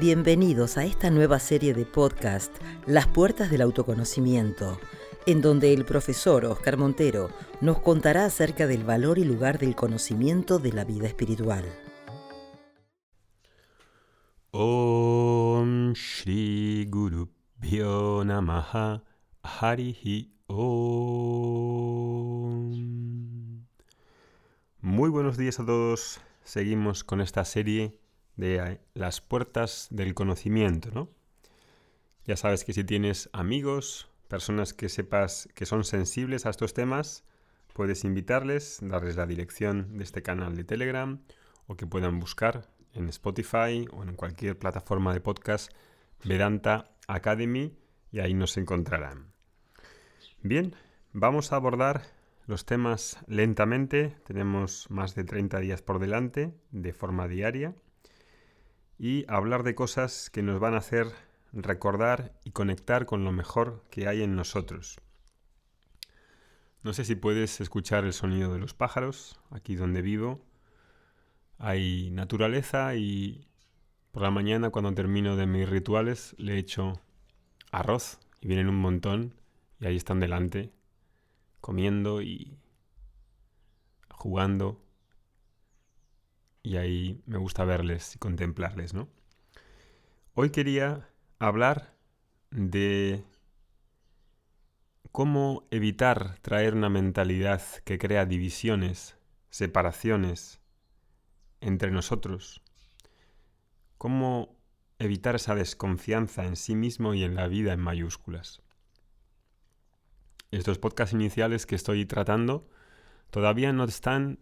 Bienvenidos a esta nueva serie de podcast, Las Puertas del Autoconocimiento, en donde el profesor Oscar Montero nos contará acerca del valor y lugar del conocimiento de la vida espiritual. Om Shri Guru Namaha Harihi Om. Muy buenos días a todos. Seguimos con esta serie de las puertas del conocimiento, ¿no? Ya sabes que si tienes amigos, personas que sepas que son sensibles a estos temas, puedes invitarles, darles la dirección de este canal de Telegram o que puedan buscar en Spotify o en cualquier plataforma de podcast Vedanta Academy y ahí nos encontrarán. Bien, vamos a abordar los temas lentamente, tenemos más de 30 días por delante de forma diaria y hablar de cosas que nos van a hacer recordar y conectar con lo mejor que hay en nosotros. No sé si puedes escuchar el sonido de los pájaros, aquí donde vivo. Hay naturaleza y por la mañana cuando termino de mis rituales le echo arroz y vienen un montón y ahí están delante comiendo y jugando y ahí me gusta verles y contemplarles, ¿no? Hoy quería hablar de cómo evitar traer una mentalidad que crea divisiones, separaciones entre nosotros. Cómo evitar esa desconfianza en sí mismo y en la vida en mayúsculas. Estos podcasts iniciales que estoy tratando todavía no están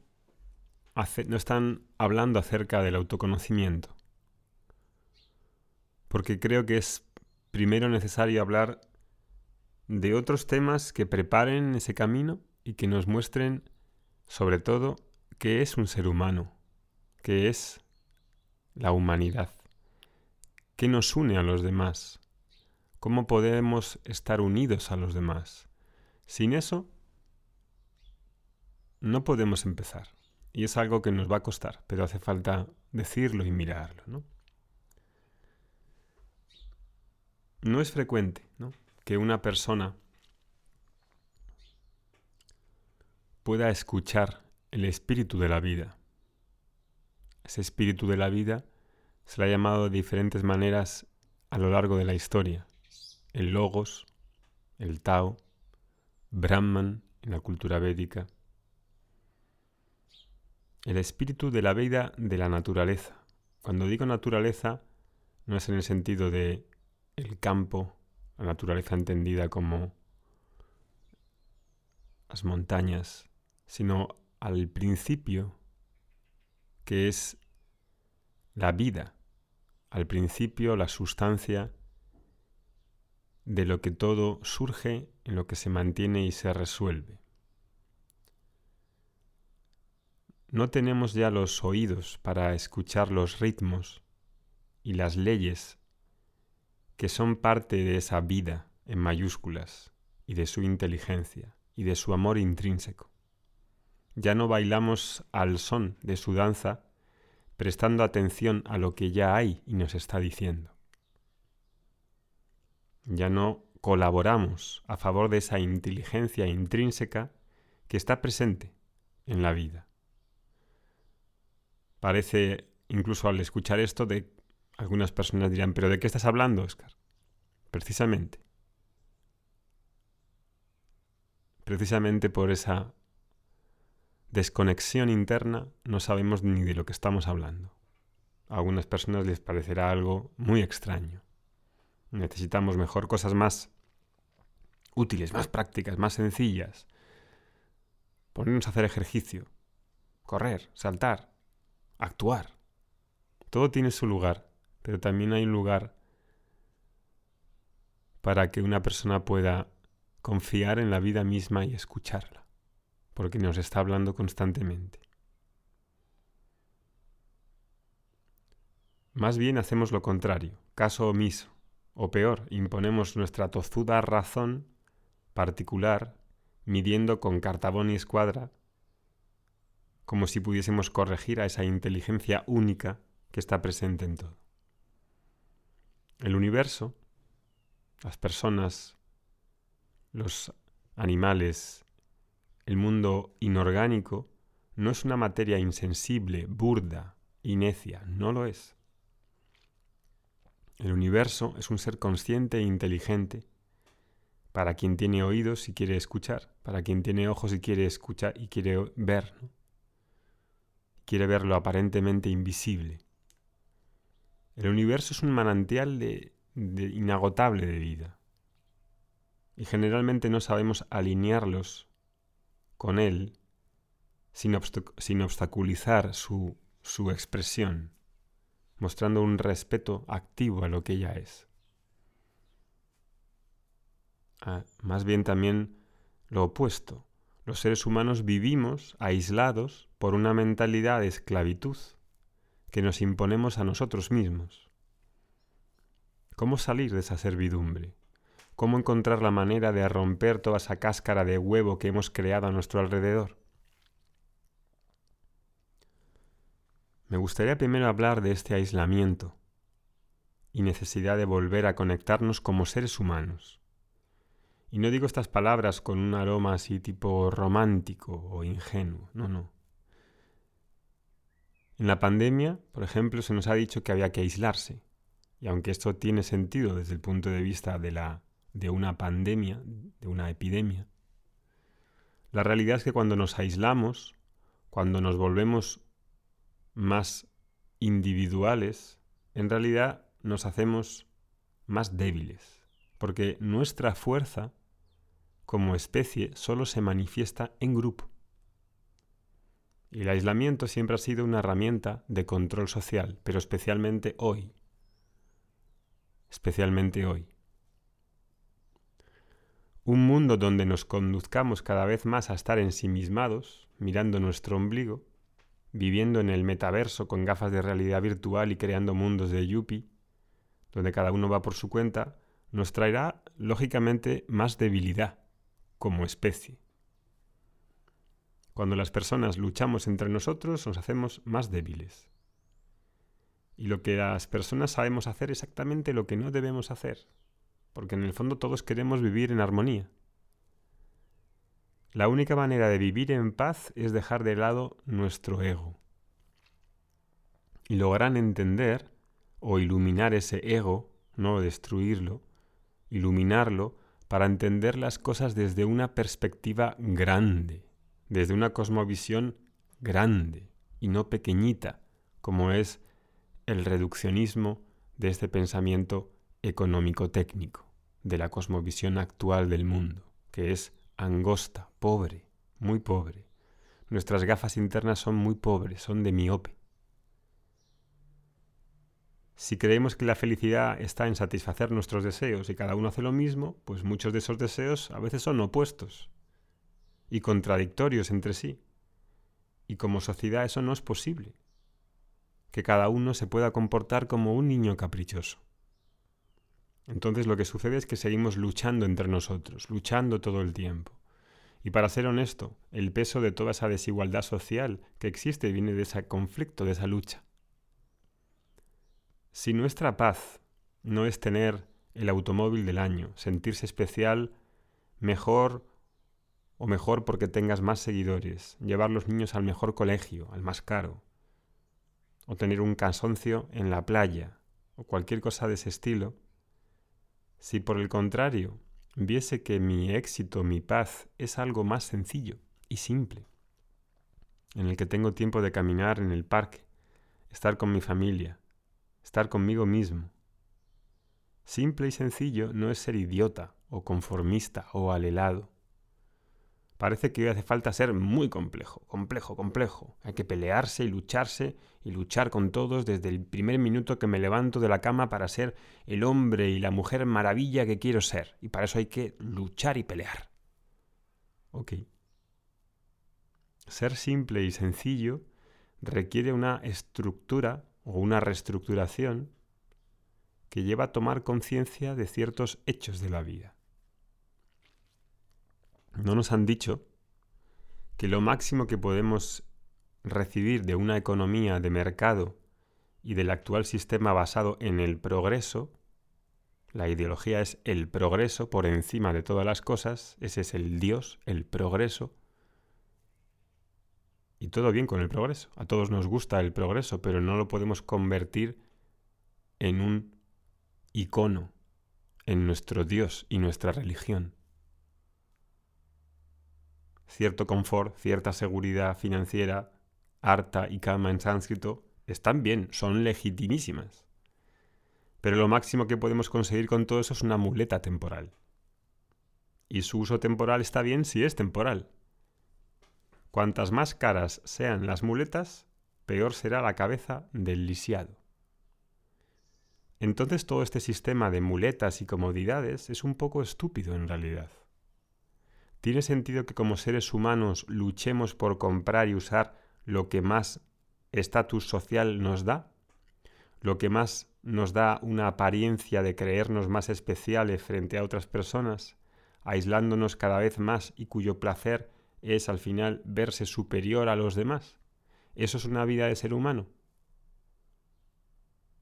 no están hablando acerca del autoconocimiento. Porque creo que es primero necesario hablar de otros temas que preparen ese camino y que nos muestren, sobre todo, qué es un ser humano, qué es la humanidad, qué nos une a los demás, cómo podemos estar unidos a los demás. Sin eso, no podemos empezar. Y es algo que nos va a costar, pero hace falta decirlo y mirarlo, ¿no? No es frecuente que una persona pueda escuchar el espíritu de la vida. Ese espíritu de la vida se le ha llamado de diferentes maneras a lo largo de la historia. El logos, el Tao, Brahman en la cultura védica, el espíritu de la vida de la naturaleza. Cuando digo naturaleza, no es en el sentido de el campo, la naturaleza entendida como las montañas, sino al principio, que es la vida, al principio la sustancia de lo que todo surge, en lo que se mantiene y se resuelve. No tenemos ya los oídos para escuchar los ritmos y las leyes que son parte de esa vida en mayúsculas y de su inteligencia y de su amor intrínseco. Ya no bailamos al son de su danza prestando atención a lo que ya hay y nos está diciendo. Ya no colaboramos a favor de esa inteligencia intrínseca que está presente en la vida. Parece, incluso al escuchar esto, de algunas personas dirán, pero ¿de qué estás hablando, Oscar? Precisamente. Precisamente por esa desconexión interna no sabemos ni de lo que estamos hablando. A algunas personas les parecerá algo muy extraño. Necesitamos mejor cosas más útiles, más prácticas, más sencillas. Ponernos a hacer ejercicio, correr, saltar, actuar. Todo tiene su lugar, pero también hay un lugar para que una persona pueda confiar en la vida misma y escucharla, porque nos está hablando constantemente. Más bien hacemos lo contrario, caso omiso, o peor, imponemos nuestra tozuda razón particular, midiendo con cartabón y escuadra como si pudiésemos corregir a esa inteligencia única que está presente en todo. El universo, las personas, los animales, el mundo inorgánico, no es una materia insensible, burda y necia, no lo es. El universo es un ser consciente e inteligente para quien tiene oídos y quiere escuchar, para quien tiene ojos y quiere escuchar y quiere ver, quiere ver lo aparentemente invisible. El universo es un manantial de, inagotable de vida y generalmente no sabemos alinearlos con él sin, obstaculizar su, expresión, mostrando un respeto activo a lo que ella es. Ah, más bien también lo opuesto. Los seres humanos vivimos aislados por una mentalidad de esclavitud que nos imponemos a nosotros mismos. ¿Cómo salir de esa servidumbre? ¿Cómo encontrar la manera de romper toda esa cáscara de huevo que hemos creado a nuestro alrededor? Me gustaría primero hablar de este aislamiento y necesidad de volver a conectarnos como seres humanos. Y no digo estas palabras con un aroma así tipo romántico o ingenuo, no, no. En la pandemia, por ejemplo, se nos ha dicho que había que aislarse. Y aunque esto tiene sentido desde el punto de vista de, la, de una pandemia, de una epidemia, la realidad es que cuando nos aislamos, cuando nos volvemos más individuales, en realidad nos hacemos más débiles, porque nuestra fuerza como especie solo se manifiesta en grupo. Y el aislamiento siempre ha sido una herramienta de control social, pero especialmente hoy. Especialmente hoy. Un mundo donde nos conduzcamos cada vez más a estar ensimismados, mirando nuestro ombligo, viviendo en el metaverso con gafas de realidad virtual y creando mundos de Yuppie, donde cada uno va por su cuenta, nos traerá, lógicamente, más debilidad como especie. Cuando las personas luchamos entre nosotros nos hacemos más débiles. Y lo que las personas sabemos hacer exactamente lo que no debemos hacer, porque en el fondo todos queremos vivir en armonía. La única manera de vivir en paz es dejar de lado nuestro ego. Y logran entender o iluminar ese ego, no destruirlo, iluminarlo para entender las cosas desde una perspectiva grande, desde una cosmovisión grande y no pequeñita, como es el reduccionismo de este pensamiento económico-técnico, de la cosmovisión actual del mundo, que es angosta, pobre, muy pobre. Nuestras gafas internas son muy pobres, son de miope. Si creemos que la felicidad está en satisfacer nuestros deseos y cada uno hace lo mismo, pues muchos de esos deseos a veces son opuestos y contradictorios entre sí. Y como sociedad eso no es posible. Que cada uno se pueda comportar como un niño caprichoso. Entonces lo que sucede es que seguimos luchando entre nosotros, luchando todo el tiempo. Y para ser honesto, el peso de toda esa desigualdad social que existe viene de ese conflicto, de esa lucha. Si nuestra paz no es tener el automóvil del año, sentirse especial, mejor o mejor porque tengas más seguidores, llevar los niños al mejor colegio, al más caro, o tener un cansancio en la playa, o cualquier cosa de ese estilo, si por el contrario viese que mi éxito, mi paz es algo más sencillo y simple, en el que tengo tiempo de caminar en el parque, estar con mi familia, estar conmigo mismo. Simple y sencillo no es ser idiota o conformista o alelado. Parece que hace falta ser muy complejo, complejo, complejo. Hay que pelearse y lucharse y luchar con todos desde el primer minuto que me levanto de la cama para ser el hombre y la mujer maravilla que quiero ser. Y para eso hay que luchar y pelear. Ok. Ser simple y sencillo requiere una estructura o una reestructuración que lleva a tomar conciencia de ciertos hechos de la vida. No nos han dicho que lo máximo que podemos recibir de una economía de mercado y del actual sistema basado en el progreso La ideología es el progreso por encima de todas las cosas, ese es el Dios, el progreso. Y todo bien con el progreso. A todos nos gusta el progreso, pero no lo podemos convertir en un icono, en nuestro Dios y nuestra religión. Cierto confort, cierta seguridad financiera, harta y calma en sánscrito, están bien, son legitimísimas. Pero lo máximo que podemos conseguir con todo eso es una muleta temporal. Y su uso temporal está bien si es temporal. Cuantas más caras sean las muletas, peor será la cabeza del lisiado. Entonces todo este sistema de muletas y comodidades es un poco estúpido en realidad. ¿Tiene sentido que como seres humanos luchemos por comprar y usar lo que más estatus social nos da? ¿Lo que más nos da una apariencia de creernos más especiales frente a otras personas, aislándonos cada vez más y cuyo placer es al final verse superior a los demás? ¿Eso es una vida de ser humano?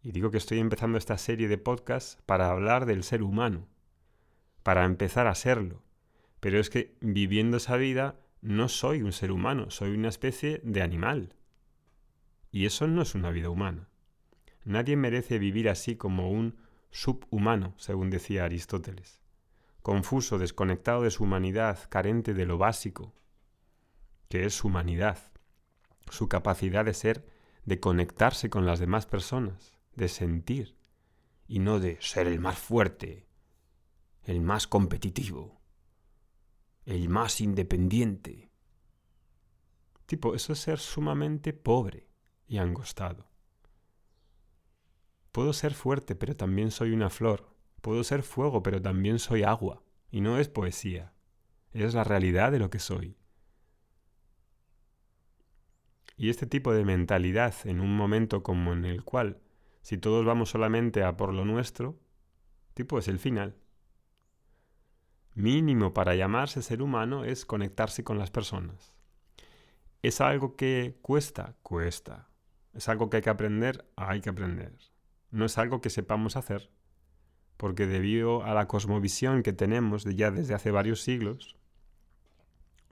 Y digo que estoy empezando esta serie de podcasts para hablar del ser humano, para empezar a serlo. Pero es que viviendo esa vida no soy un ser humano, soy una especie de animal. Y eso no es una vida humana. Nadie merece vivir así como un subhumano, según decía Aristóteles. Confuso, desconectado de su humanidad, carente de lo básico, que es su humanidad, su capacidad de ser, de conectarse con las demás personas, de sentir, y no de ser el más fuerte, el más competitivo, el más independiente. Tipo, eso es ser sumamente pobre y angostado. Puedo ser fuerte, pero también soy una flor. Puedo ser fuego, pero también soy agua. Y no es poesía. Es la realidad de lo que soy. Y este tipo de mentalidad en un momento como en el cual, si todos vamos solamente a por lo nuestro, tipo es el final. Mínimo para llamarse ser humano es conectarse con las personas. ¿Es algo que cuesta? Cuesta. ¿Es algo que hay que aprender? Hay que aprender no es algo que sepamos hacer, porque debido a la cosmovisión que tenemos ya desde hace varios siglos,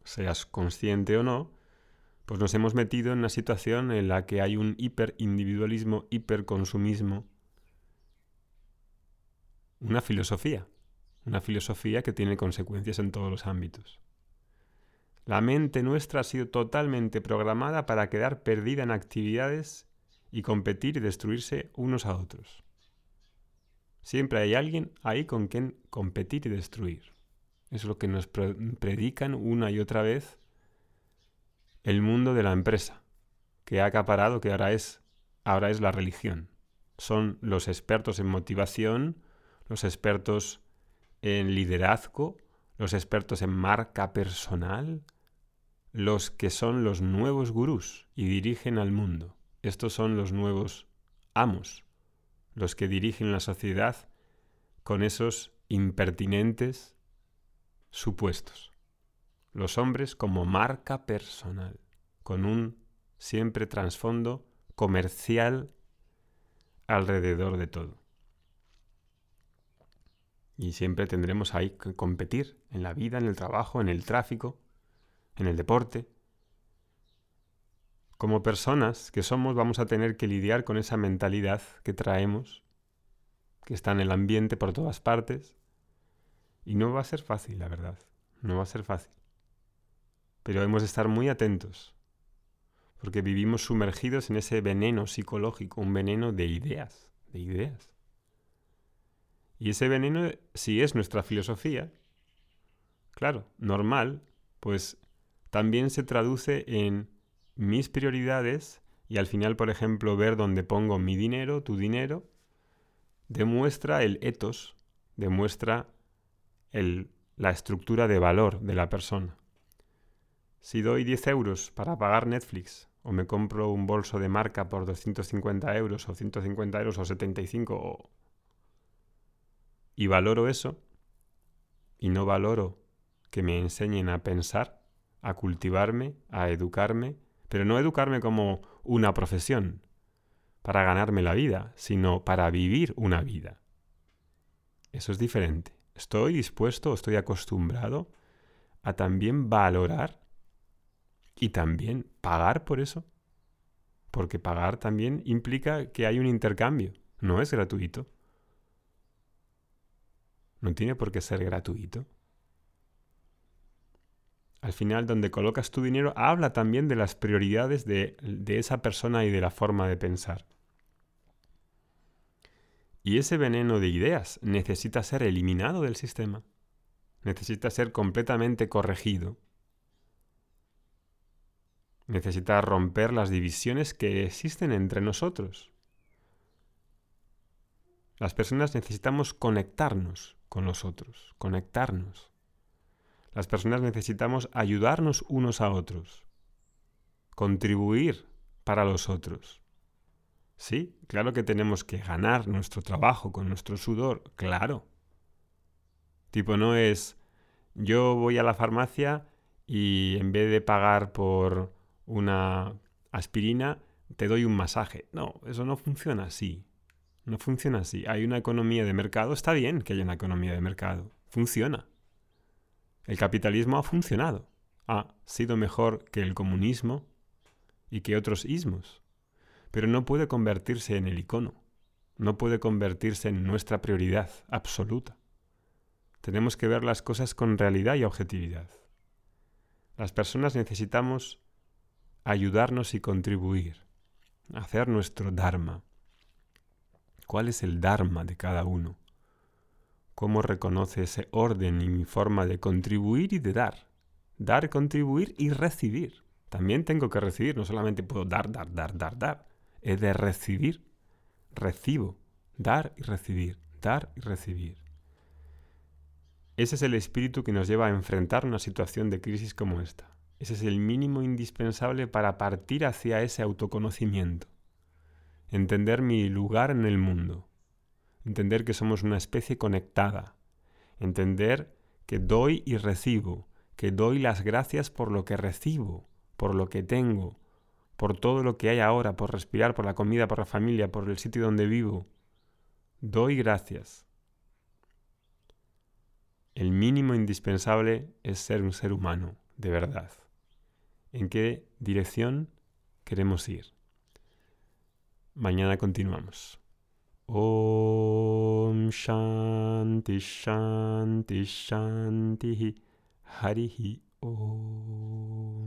seas consciente o no, pues nos hemos metido en una situación en la que hay un hiperindividualismo, hiperconsumismo, una filosofía, una filosofía que tiene consecuencias en todos los ámbitos. La mente nuestra ha sido totalmente programada para quedar perdida en actividades y competir y destruirse unos a otros. Siempre hay alguien ahí con quien competir y destruir. Es lo que nos predican una y otra vez el mundo de la empresa, que ha acaparado, que ahora es, ahora es la religión. Son los expertos en motivación, los expertos en liderazgo, los expertos en marca personal, los que son los nuevos gurús y dirigen al mundo. Estos son los nuevos amos, los que dirigen la sociedad con esos impertinentes supuestos. Los hombres como marca personal, con un siempre trasfondo comercial alrededor de todo. Y siempre tendremos ahí que competir en la vida, en el trabajo, en el tráfico, en el deporte, como personas que somos vamos a tener que lidiar con esa mentalidad que traemos, que está en el ambiente por todas partes, y no va a ser fácil, la verdad, no va a ser fácil. Pero hemos de estar muy atentos, porque vivimos sumergidos en ese veneno psicológico, un veneno de ideas, de ideas. Y ese veneno, si es nuestra filosofía, claro, normal, pues también se traduce en mis prioridades y al final, por ejemplo, ver dónde pongo mi dinero, tu dinero, demuestra el ethos, demuestra el, la estructura de valor de la persona. Si doy 10 euros para pagar Netflix o me compro un bolso de marca por 250 euros o 150 euros o 75 y valoro eso y no valoro que me enseñen a pensar, a cultivarme, a educarme, pero no educarme como una profesión para ganarme la vida, sino para vivir una vida. Eso es diferente. Estoy dispuesto, estoy acostumbrado a también valorar y también pagar por eso. Porque pagar también implica que hay un intercambio. No es gratuito. No tiene por qué ser gratuito. Al final, donde colocas tu dinero, habla también de las prioridades de, de esa persona y de la forma de pensar. Y ese veneno de ideas necesita ser eliminado del sistema. Necesita ser completamente corregido. Necesita romper las divisiones que existen entre nosotros. Las personas necesitamos conectarnos con los otros, conectarnos. Las personas necesitamos ayudarnos unos a otros, contribuir para los otros. Sí, claro que tenemos que ganar nuestro trabajo con nuestro sudor, claro. Tipo, no es yo voy a la farmacia y en vez de pagar por una aspirina, te doy un masaje. No, eso no funciona así. No funciona así. Hay una economía de mercado. Está bien que haya una economía de mercado. Funciona. El capitalismo ha funcionado. Ha sido mejor que el comunismo y que otros ismos. Pero no puede convertirse en el icono. No puede convertirse en nuestra prioridad absoluta. Tenemos que ver las cosas con realidad y objetividad. Las personas necesitamos ayudarnos y contribuir, hacer nuestro Dharma, ¿Cuál es el Dharma de cada uno? ¿Cómo reconoce ese orden y mi forma de contribuir y de dar? Dar, contribuir y recibir. También tengo que recibir, no solamente puedo dar, dar, dar, dar, dar. He de recibir. Recibo. Dar y recibir. Dar y recibir. Ese es el espíritu que nos lleva a enfrentar una situación de crisis como esta. Ese es el mínimo indispensable para partir hacia ese autoconocimiento entender mi lugar en el mundo, entender que somos una especie conectada, entender que doy y recibo, que doy las gracias por lo que recibo, por lo que tengo, por todo lo que hay ahora, por respirar, por la comida, por la familia, por el sitio donde vivo. Doy gracias. El mínimo indispensable es ser un ser humano, de verdad. ¿En qué dirección queremos ir? Mañana continuamos. Om Shanti Shanti Shanti Om.